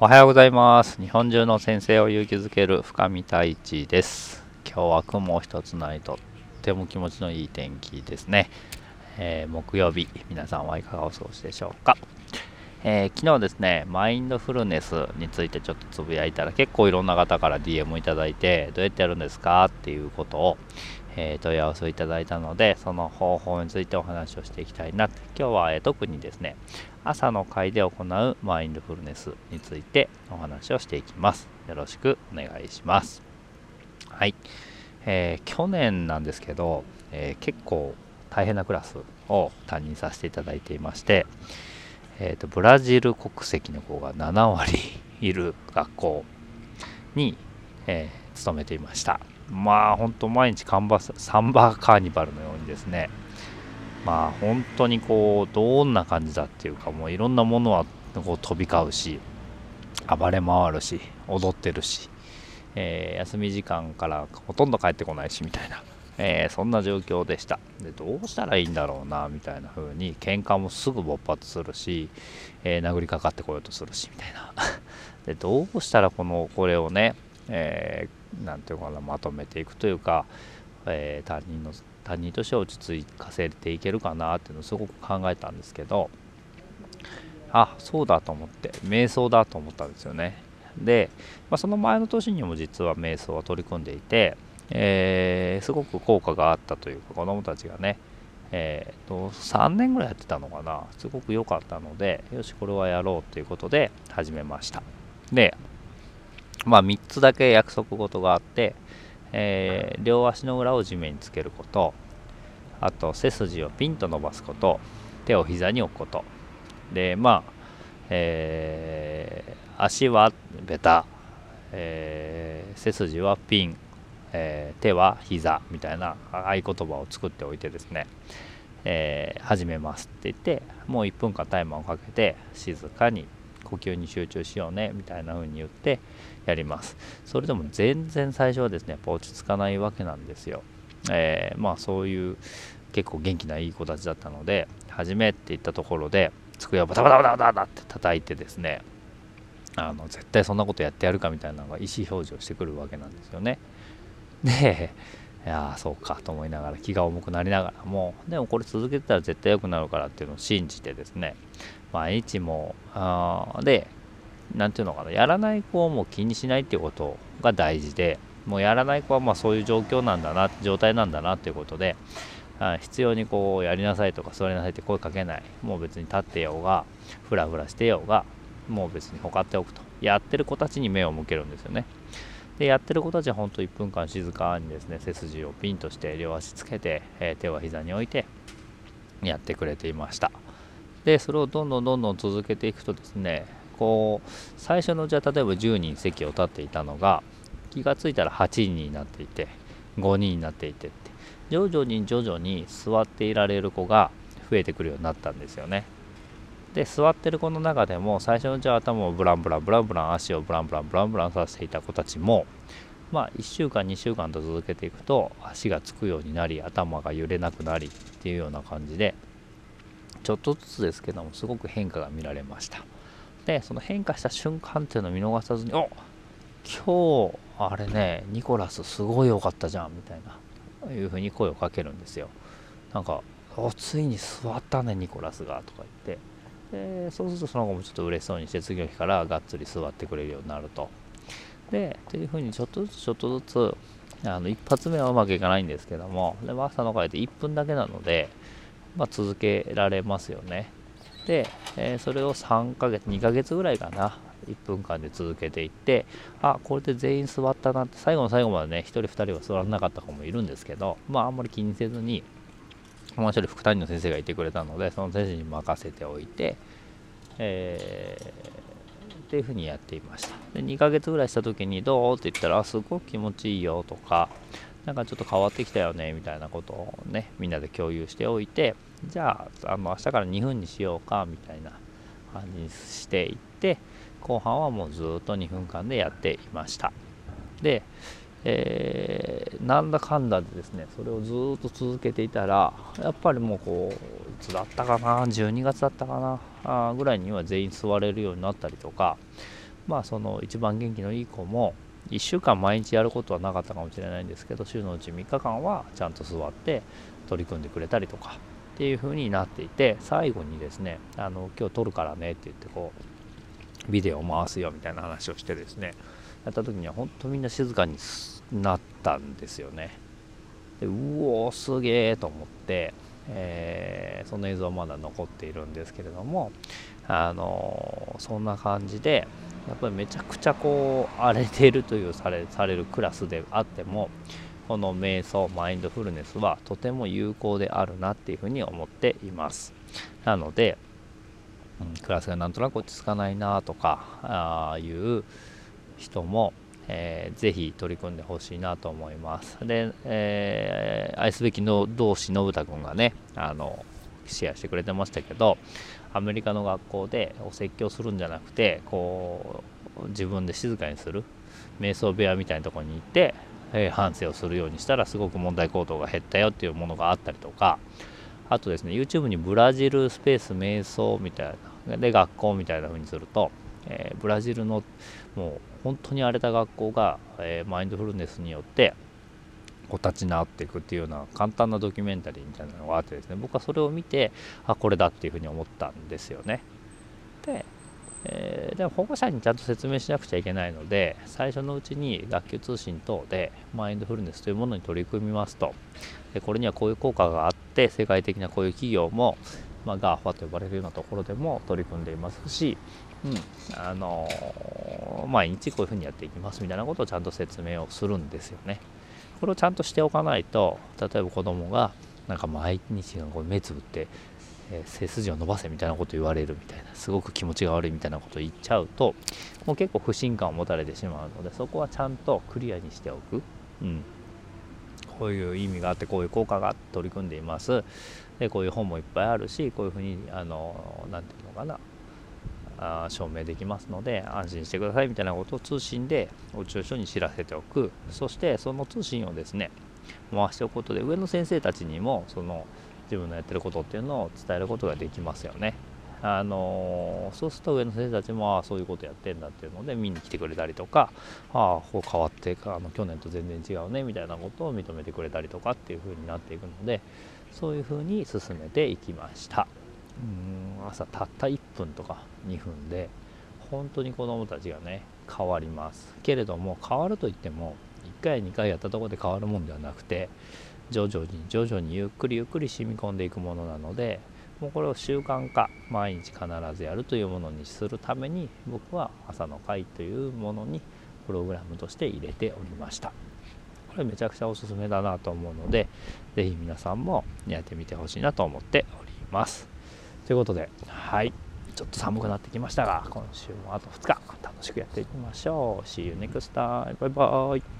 おはようございます。日本中の先生を勇気づける深見太一です。今日は雲一つないとっても気持ちのいい天気ですね、えー、木曜日皆さんはいかがお過ごしでしょうか。えー、昨日ですね、マインドフルネスについてちょっとつぶやいたら結構いろんな方から DM いただいてどうやってやるんですかっていうことを、え、問い合わせをいただいたのでその方法についてお話をしていきたいな今日は、え、特にですね朝の会で行うマインドフルネスについてお話をしていきます。よろしくお願いします。はい、えー、去年なんですけど、え結構大変なクラスを担任させていただいていましてえーと、ブラジル国籍の子が7割いる学校に、えー、勤めていました。まあ本当毎日カンバサンバカーニバルのようにですね。まあ本当にこうどんな感じだっていうかもういろんなものはこう飛び交うし暴れ回るし踊ってるし、えー、休み時間からほとんど帰ってこないしみたいなえー、そんな状況でした。でどうしたらいいんだろうなみたいな風に喧嘩もすぐ勃発するし、えー、殴りかかってこようとするしみたいな。でどうしたらこのこれをね、えー、て言うかなまとめていくというか、え他人の他人として落ち着かせていけるかなっていうのをすごく考えたんですけどあそうだと思って瞑想だと思ったんですよね。で、まあ、その前の年にも実は瞑想は取り組んでいてえー、すごく効果があったというか子どもたちがね、えーと、3年ぐらいやってたのかな。すごく良かったのでよしこれはやろうということで始めました。でまあ3つだけ約束事があって、えー、両足の裏を地面につけることあと背筋をピンと伸ばすこと手を膝に置くこと。でまあ、えー、足はベタ、えー、背筋はピンえ、手は膝みたいな合言葉を作っておいてですね、えー、始めますって言ってもう1分間タイマーをかけて静かに呼吸に集中しようねみたいな風に言ってやります。それでも全然最初はですねやっぱ落ち着かないわけなんですよ、えー、まあそういう結構元気ないい子たちだったので始めって言ったところで机をバタバタバタバタバタって叩いてですねあの絶対そんなことやってやるかみたいなのが意思表示をしてくるわけなんですよね。で、いやそうかと思いながら気が重くなりながらもでもこれ続けてたら絶対良くなるからっていうのを信じてですね。毎日もあで何ていうのかなやらない子をもう気にしないっていうことが大事でもうやらない子はまあそういう状況なんだな状態なんだなっていうことで必要にこうやりなさいとか座りなさいって声かけない。もう別に立ってようがふらふらしてようがもう別にほかっておくと。やってる子たちに目を向けるんですよね。でやってる子たちは本当1分間静かにですね背筋をピンとして両足つけて、えー、手は膝に置いてやってくれていました。でそれをどんどんどんどん続けていくとですねこう最初のじゃあ例えば10人席を立っていたのが気がついたら8人になっていて5人になっていてって。徐々に徐々に座っていられる子が増えてくるようになったんですよね。で座ってる子の中でも最初のじゃあ頭をブランブランブランブラン足をブランブランブランブランさせていた子たちもまあ1週間2週間と続けていくと足がつくようになり頭が揺れなくなりっていうような感じでちょっとずつですけどもすごく変化が見られました。でその変化した瞬間っていうのを見逃さずにお今日あれねニコラスすごい良かったじゃんみたいないうふうに声をかけるんですよ。なんかおついに座ったねニコラスがとか言って。でそうするとその後もちょっと嬉しそうにして次の日からがっつり座ってくれるようになると。で、というふうにちょっとずつちょっとずつ、あの一発目はうまくいかないんですけども、でも朝の会で1分だけなので、まあ、続けられますよね。で、えー、それを3ヶ月、2ヶ月ぐらいかな、1分間で続けていって、あ、これで全員座ったなって、最後の最後までね、1人2人は座らなかった子もいるんですけど、まあ、あんまり気にせずに、もう一人副担任の先生がいてくれたのでその先生に任せておいて、えー、っていうふうにやっていました。で2ヶ月ぐらいした時にどう？って言ったらすごく気持ちいいよとかなんかちょっと変わってきたよねみたいなことをねみんなで共有しておいてじゃああの明日から2分にしようかみたいな感じにしていって後半はもうずっと2分間でやっていました。でえー、なんだかんだでですねそれをずっと続けていたらやっぱりもうこういつだったかな12月だったかなあぐらいには全員座れるようになったりとかまあその一番元気のいい子も1週間毎日やることはなかったかもしれないんですけど週のうち3日間はちゃんと座って取り組んでくれたりとかっていう風になっていて最後にですねあの今日撮るからねって言ってこうビデオを回すよみたいな話をしてですねやった時には本当みんな静かになったんですよね。でうおーすげえと思って、えー、その映像まだ残っているんですけれどもあのー、そんな感じでやっぱりめちゃくちゃこう荒れているというされされるクラスであってもこの瞑想マインドフルネスはとても有効であるなっていうふうに思っています。なので、うん、クラスがなんとなく落ち着かないなとかああいう人も、えー、ぜひ取り組んでほしいなと思います。で、えー、愛すべきの同志信太君がねあのシェアしてくれてましたけどアメリカの学校でお説教するんじゃなくてこう自分で静かにする瞑想部屋みたいなとこに行ってえ反省をするようにしたらすごく問題行動が減ったよっていうものがあったりとかあとですね YouTube にブラジルスペース瞑想みたいなで学校みたいな風にすると、えー、ブラジルのもう本当に荒れた学校が、えー、マインドフルネスによってこう立ち直っていくっていうような簡単なドキュメンタリーみたいなのがあってですね僕はそれを見てあこれだっていうふうに思ったんですよね。でえー、でも保護者にちゃんと説明しなくちゃいけないので最初のうちに学級通信等でマインドフルネスというものに取り組みますと。でこれにはこういう効果があって世界的なこういう企業も、まあ、GAFA と呼ばれるようなところでも取り組んでいますし、うんあのー、毎日こういうふうにやっていきますみたいなことをちゃんと説明をするんですよね。これをちゃんとしておかないと例えば子供がなんか毎日こう目つぶってえー、背筋を伸ばせみたいなこと言われるみたいなすごく気持ちが悪いみたいなことを言っちゃうともう結構不信感を持たれてしまうのでそこはちゃんとクリアにしておく、うん、こういう意味があってこういう効果が取り組んでいます。でこういう本もいっぱいあるしこういうふうに何て言うのかな。あ証明できますので安心してくださいみたいなことを通信でお中書に知らせておく。そしてその通信をですね回しておくことで上の先生たちにもその自分のやってることっていうのを伝えることができますよね。あのそうすると上の先生たちもあそういうことやってんだっていうので見に来てくれたりとかああこう変わってあの去年と全然違うねみたいなことを認めてくれたりとかっていう風になっていくのでそういう風に進めていきました。うん朝たった1分とか2分で本当に子どもたちがね変わります。けれども変わるといっても1回2回やったとこで変わるもんではなくて徐々に徐々にゆっくりゆっくり染み込んでいくものなのでもうこれを習慣化毎日必ずやるというものにするために僕は朝の会というものにプログラムとして入れておりました。これめちゃくちゃおすすめだなと思うので是非皆さんもやってみてほしいなと思っております。ということではい。ちょっと寒くなってきましたが今週もあと2日楽しくやっていきましょう。See you next time. バイバイ